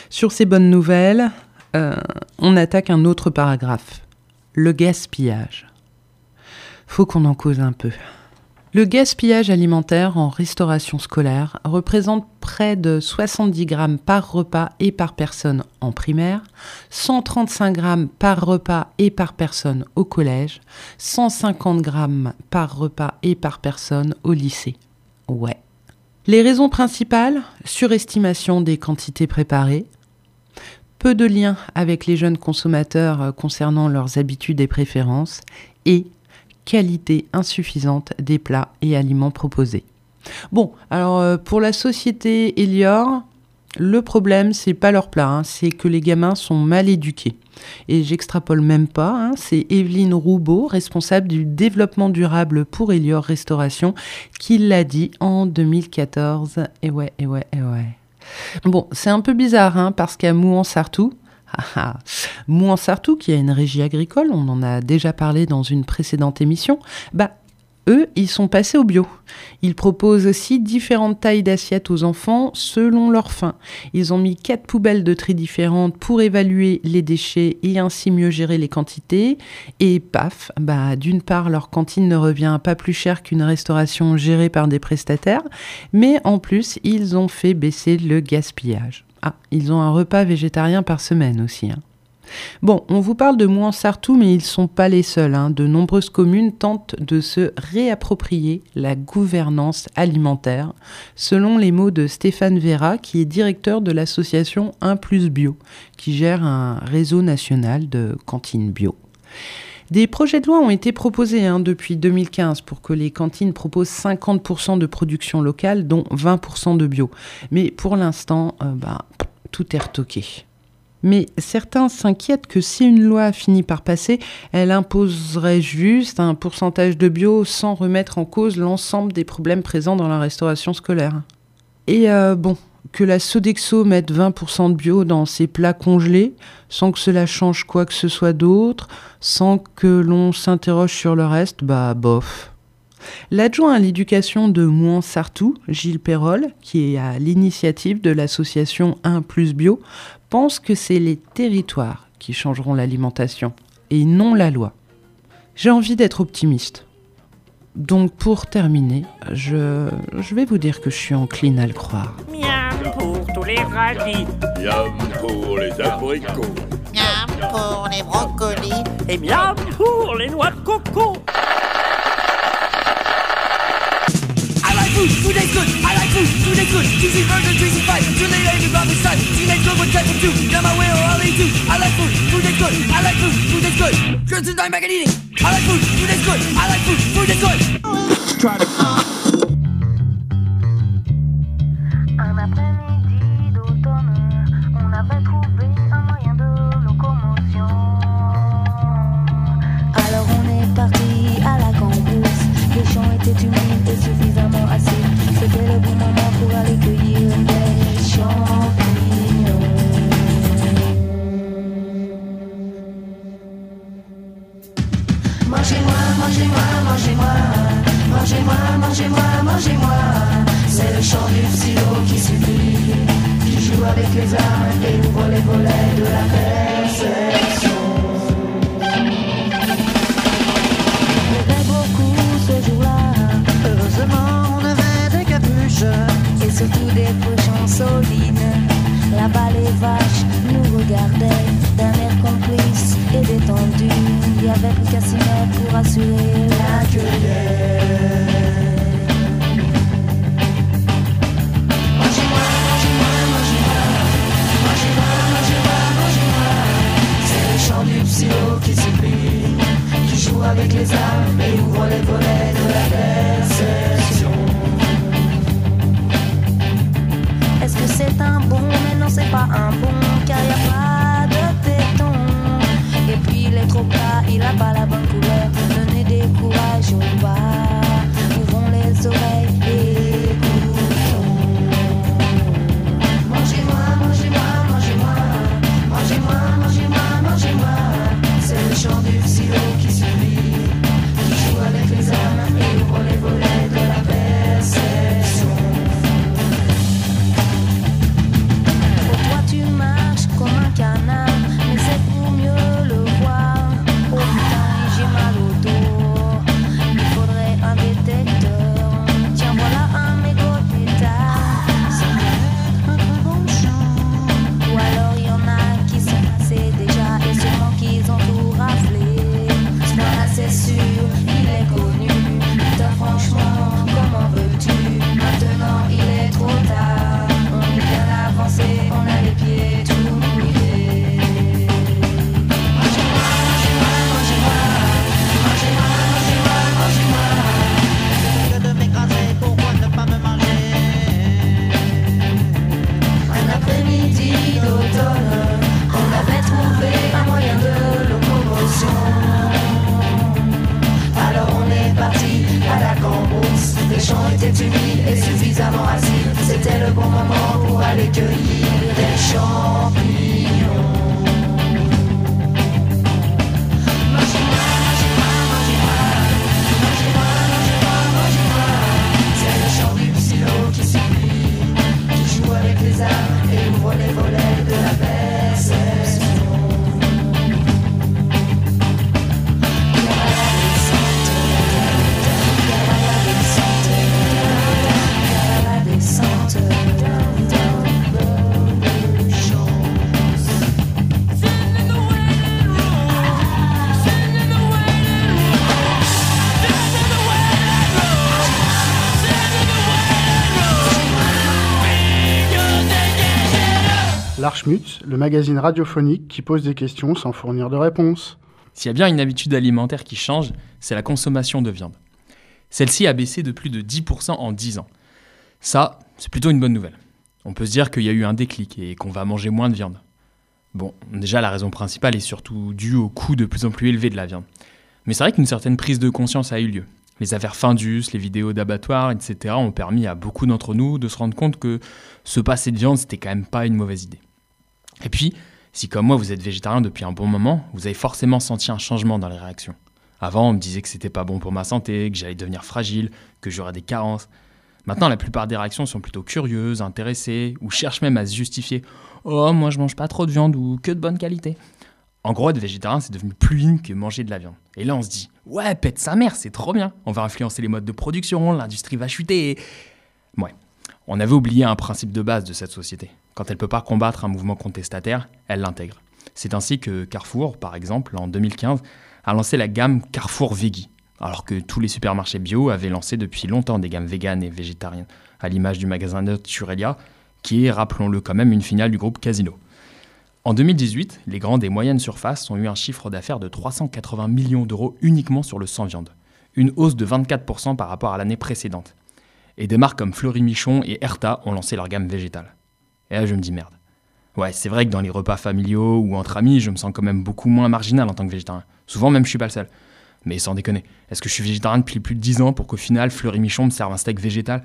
sur ces bonnes nouvelles, euh, on attaque un autre paragraphe, le gaspillage. Faut qu'on en cause un peu. Le gaspillage alimentaire en restauration scolaire représente près de 70 grammes par repas et par personne en primaire, 135 grammes par repas et par personne au collège, 150 grammes par repas et par personne au lycée. Ouais. Les raisons principales surestimation des quantités préparées, peu de liens avec les jeunes consommateurs euh, concernant leurs habitudes et préférences, et qualité insuffisante des plats et aliments proposés. Bon, alors euh, pour la société Elior, le problème c'est pas leur plat, hein, c'est que les gamins sont mal éduqués. Et j'extrapole même pas, hein, c'est Evelyne Roubaud, responsable du développement durable pour Elior Restauration, qui l'a dit en 2014. Et ouais, et ouais, et ouais. Bon, c'est un peu bizarre, hein, parce qu'à Mouan-Sartou, Mouan-Sartou, qui a une régie agricole, on en a déjà parlé dans une précédente émission, bah eux, ils sont passés au bio. Ils proposent aussi différentes tailles d'assiettes aux enfants selon leur faim. Ils ont mis quatre poubelles de tri différentes pour évaluer les déchets et ainsi mieux gérer les quantités. Et paf, bah d'une part leur cantine ne revient pas plus cher qu'une restauration gérée par des prestataires, mais en plus ils ont fait baisser le gaspillage. Ah, ils ont un repas végétarien par semaine aussi. hein. Bon, on vous parle de Mouansartou, mais ils ne sont pas les seuls. hein. De nombreuses communes tentent de se réapproprier la gouvernance alimentaire, selon les mots de Stéphane Vera, qui est directeur de l'association 1 plus Bio, qui gère un réseau national de cantines bio. Des projets de loi ont été proposés hein, depuis 2015 pour que les cantines proposent 50% de production locale, dont 20% de bio. Mais pour l'instant, euh, bah, tout est retoqué. Mais certains s'inquiètent que si une loi finit par passer, elle imposerait juste un pourcentage de bio sans remettre en cause l'ensemble des problèmes présents dans la restauration scolaire. Et euh, bon, que la Sodexo mette 20% de bio dans ses plats congelés, sans que cela change quoi que ce soit d'autre, sans que l'on s'interroge sur le reste, bah bof. L'adjoint à l'éducation de Mouansartou, Gilles Perrol, qui est à l'initiative de l'association 1 plus bio, pense que c'est les territoires qui changeront l'alimentation et non la loi. J'ai envie d'être optimiste. Donc pour terminer, je, je vais vous dire que je suis encline à le croire. Miam pour tous les radis. Miam pour les abricots. Miam pour les brocolis. Et miam pour les noix de coco. I like food, food is good. Food is good. Cheesy burger, cheesy fries, too late lady Bobby side. Teenage girl with type of two. Got my way or I'll eat you. I like food, food is good. I like food, food is good. Good to die back and eating. I like food, food is good. I like food, food is good. Try to. Un après-midi d'automne, on avait trouvé Étaient humides et suffisamment acides. C'était le bon moment pour aller cueillir des champignons. Mangez-moi, mangez-moi, mangez-moi. Mangez-moi, mangez-moi, mangez-moi. C'est le chant du silo qui suffit. Qui joue avec les armes et ouvre les volets de la perception. Le magazine radiophonique qui pose des questions sans fournir de réponses. S'il y a bien une habitude alimentaire qui change, c'est la consommation de viande. Celle-ci a baissé de plus de 10% en 10 ans. Ça, c'est plutôt une bonne nouvelle. On peut se dire qu'il y a eu un déclic et qu'on va manger moins de viande. Bon, déjà la raison principale est surtout due au coût de plus en plus élevé de la viande. Mais c'est vrai qu'une certaine prise de conscience a eu lieu. Les affaires Findus, les vidéos d'abattoirs, etc. ont permis à beaucoup d'entre nous de se rendre compte que se passer de viande, c'était quand même pas une mauvaise idée. Et puis, si comme moi vous êtes végétarien depuis un bon moment, vous avez forcément senti un changement dans les réactions. Avant, on me disait que c'était pas bon pour ma santé, que j'allais devenir fragile, que j'aurais des carences. Maintenant, la plupart des réactions sont plutôt curieuses, intéressées, ou cherchent même à se justifier. Oh, moi je mange pas trop de viande ou que de bonne qualité. En gros, être végétarien, c'est devenu plus in que manger de la viande. Et là, on se dit, ouais, pète sa mère, c'est trop bien. On va influencer les modes de production, l'industrie va chuter. Ouais. On avait oublié un principe de base de cette société. Quand elle peut pas combattre un mouvement contestataire, elle l'intègre. C'est ainsi que Carrefour, par exemple, en 2015, a lancé la gamme Carrefour Veggie, alors que tous les supermarchés bio avaient lancé depuis longtemps des gammes véganes et végétariennes, à l'image du magasin Naturelia, qui est, rappelons-le quand même, une finale du groupe Casino. En 2018, les grandes et moyennes surfaces ont eu un chiffre d'affaires de 380 millions d'euros uniquement sur le sans viande, une hausse de 24% par rapport à l'année précédente. Et des marques comme Fleury Michon et Erta ont lancé leur gamme végétale. Et là, je me dis merde. Ouais, c'est vrai que dans les repas familiaux ou entre amis, je me sens quand même beaucoup moins marginal en tant que végétarien. Souvent même, je suis pas le seul. Mais sans déconner, est-ce que je suis végétarien depuis plus de 10 ans pour qu'au final, Fleury Michon me serve un steak végétal?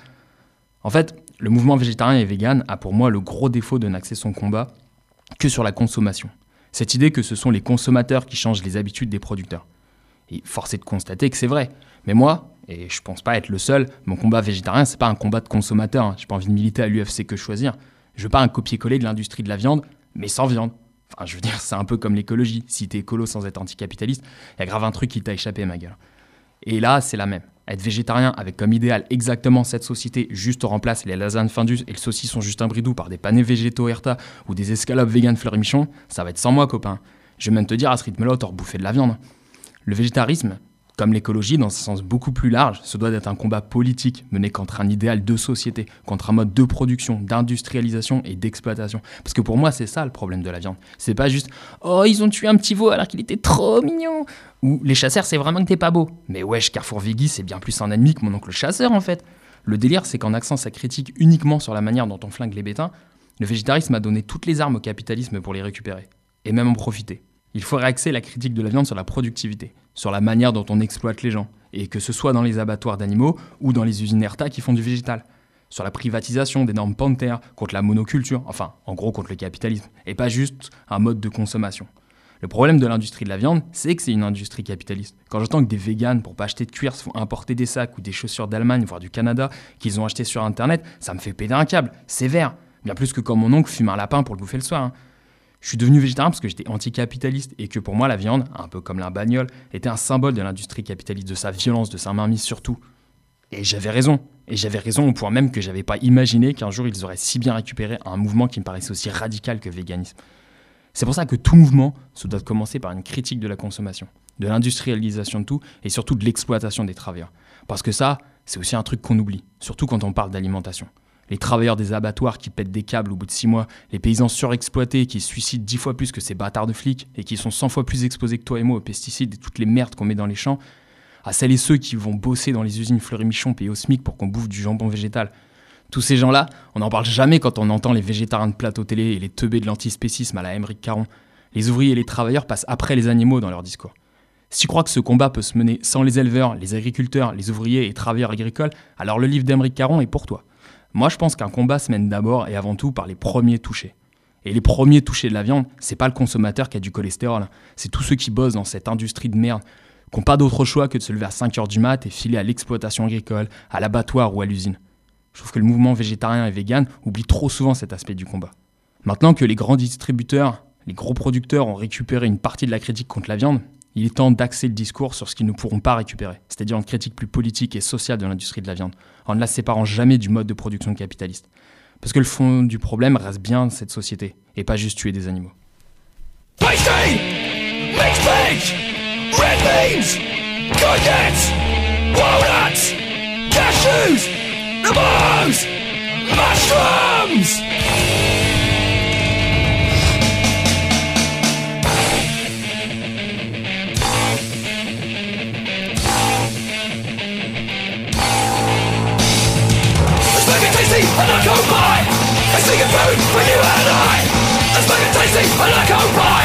En fait, le mouvement végétarien et vegan a pour moi le gros défaut de n'axer son combat que sur la consommation. Cette idée que ce sont les consommateurs qui changent les habitudes des producteurs. Et force est de constater que c'est vrai. Mais moi, et je pense pas être le seul, mon combat végétarien, c'est pas un combat de consommateur. Hein. J'ai pas envie de militer à l'UFC que choisir. Je veux pas un copier-coller de l'industrie de la viande, mais sans viande. Enfin, je veux dire, c'est un peu comme l'écologie. Si t'es écolo sans être anticapitaliste, y a grave un truc qui t'a échappé, ma gueule. Et là, c'est la même. Être végétarien avec comme idéal exactement cette société, juste remplace les lasagnes Findus et le saucisson Justin Bridou par des panés végétaux Erta ou des escalopes vegan fleury michon, ça va être sans moi, copain. Je vais même te dire, à ce rythme-là, t'auras bouffé de la viande. Le végétarisme, comme l'écologie, dans un sens beaucoup plus large, se doit d'être un combat politique mené contre un idéal de société, contre un mode de production, d'industrialisation et d'exploitation. Parce que pour moi, c'est ça le problème de la viande. C'est pas juste Oh, ils ont tué un petit veau alors qu'il était trop mignon Ou les chasseurs, c'est vraiment que t'es pas beau. Mais wesh, Carrefour Viggy, c'est bien plus un ennemi que mon oncle chasseur en fait. Le délire, c'est qu'en accent sa critique uniquement sur la manière dont on flingue les bétains, le végétarisme a donné toutes les armes au capitalisme pour les récupérer. Et même en profiter. Il faut réaxer la critique de la viande sur la productivité, sur la manière dont on exploite les gens, et que ce soit dans les abattoirs d'animaux ou dans les usines ERTA qui font du végétal, sur la privatisation des normes panthères, contre la monoculture, enfin, en gros contre le capitalisme, et pas juste un mode de consommation. Le problème de l'industrie de la viande, c'est que c'est une industrie capitaliste. Quand j'entends que des véganes, pour pas acheter de cuir, se font importer des sacs ou des chaussures d'Allemagne, voire du Canada, qu'ils ont acheté sur Internet, ça me fait péter un câble, sévère. Bien plus que quand mon oncle fume un lapin pour le bouffer le soir. hein. Je suis devenu végétarien parce que j'étais anticapitaliste et que pour moi la viande, un peu comme la bagnole, était un symbole de l'industrie capitaliste, de sa violence, de sa mainmise surtout. Et j'avais raison. Et j'avais raison au point même que j'avais pas imaginé qu'un jour ils auraient si bien récupéré un mouvement qui me paraissait aussi radical que le véganisme. C'est pour ça que tout mouvement se doit de commencer par une critique de la consommation, de l'industrialisation de tout et surtout de l'exploitation des travailleurs. Parce que ça, c'est aussi un truc qu'on oublie, surtout quand on parle d'alimentation. Les travailleurs des abattoirs qui pètent des câbles au bout de six mois, les paysans surexploités qui suicident dix fois plus que ces bâtards de flics et qui sont 100 fois plus exposés que toi et moi aux pesticides et toutes les merdes qu'on met dans les champs, à celles et ceux qui vont bosser dans les usines Fleury-Michon au SMIC pour qu'on bouffe du jambon végétal. Tous ces gens-là, on n'en parle jamais quand on entend les végétariens de plateau télé et les teubés de l'antispécisme à la Émeric Caron. Les ouvriers et les travailleurs passent après les animaux dans leur discours. Si tu crois que ce combat peut se mener sans les éleveurs, les agriculteurs, les ouvriers et travailleurs agricoles, alors le livre d'Émeric Caron est pour toi. Moi, je pense qu'un combat se mène d'abord et avant tout par les premiers touchés. Et les premiers touchés de la viande, c'est pas le consommateur qui a du cholestérol, c'est tous ceux qui bossent dans cette industrie de merde, qui n'ont pas d'autre choix que de se lever à 5h du mat et filer à l'exploitation agricole, à l'abattoir ou à l'usine. Je trouve que le mouvement végétarien et vegan oublie trop souvent cet aspect du combat. Maintenant que les grands distributeurs, les gros producteurs ont récupéré une partie de la critique contre la viande, il est temps d'axer le discours sur ce qu'ils ne pourront pas récupérer, c'est-à-dire une critique plus politique et sociale de l'industrie de la viande, en ne la séparant jamais du mode de production capitaliste. Parce que le fond du problème reste bien cette société, et pas juste tuer des animaux. Pasty! Mixed! Red beans! Walnuts! Cashews! Mushrooms! tasty and I can't buy I see your food for you and I. I see tasty and I can't buy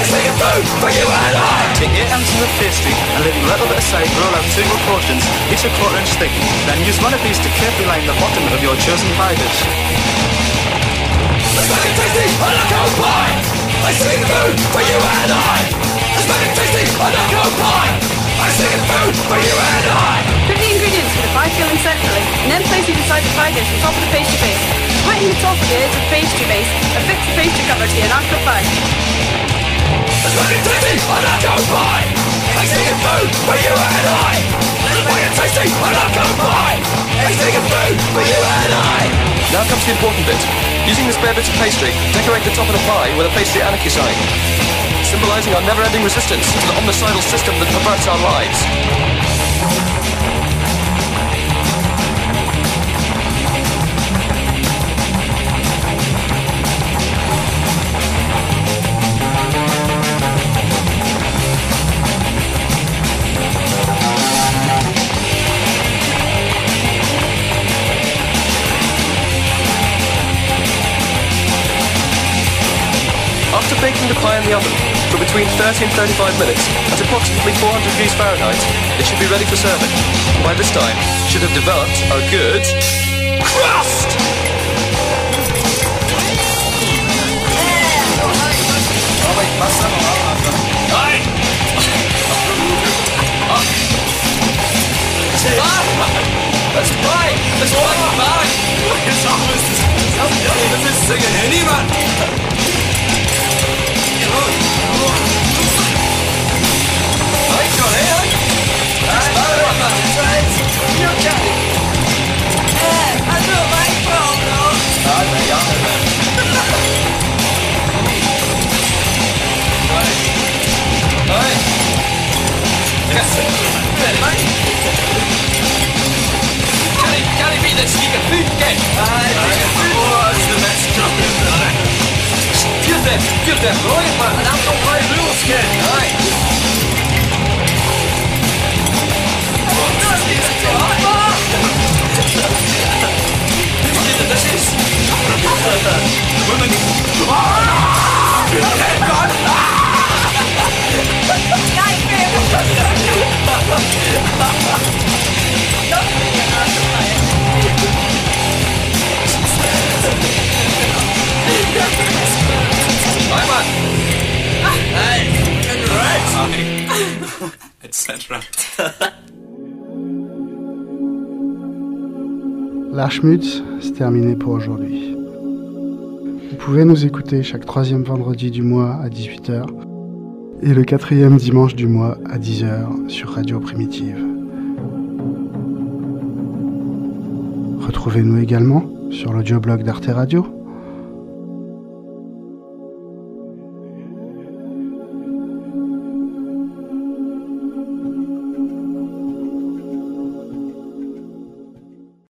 I see your food for you and I. Take eight ounces of pastry and leave a little bit aside roll out two more portions, each a quarter inch thick. Then use one of these to carefully line the bottom of your chosen pie dish tasty and I can't buy I see your food for you and I. Tasty and I can't buy I see your food for you and I. Cook the ingredients for the pie filling separately, and then place it inside the pie dish on top of the pastry base. Tighten the top of it with the pastry base, and fix the pastry cover to your natural pie. It's fucking tasty on a cold pie. I sing food for you and I. It's fucking tasty on a cold pie. I sing food for you and I. Now comes the important bit. Using the spare bits of pastry, decorate the top of the pie with a pastry anarchy sign, symbolizing our never-ending resistance to the omnicidal system that perverts our lives. pie in the oven for between 30 and 35 minutes at approximately 400 degrees Fahrenheit. It should be ready for serving. By this time, should have developed a good crust! Das Bein! Das Bein! Das Bein! Das Bein! Das Bein! Das Bein! Das Bein! Enkelt det. Bra Ingmar. Men han stoppar ju Brosker. Nej. Yeah. L'Archmutz, c'est terminé pour aujourd'hui. Vous pouvez nous écouter chaque troisième vendredi du mois à 18h et le quatrième dimanche du mois à 10h sur Radio Primitive. Retrouvez-nous également sur l'audioblog d'Arte Radio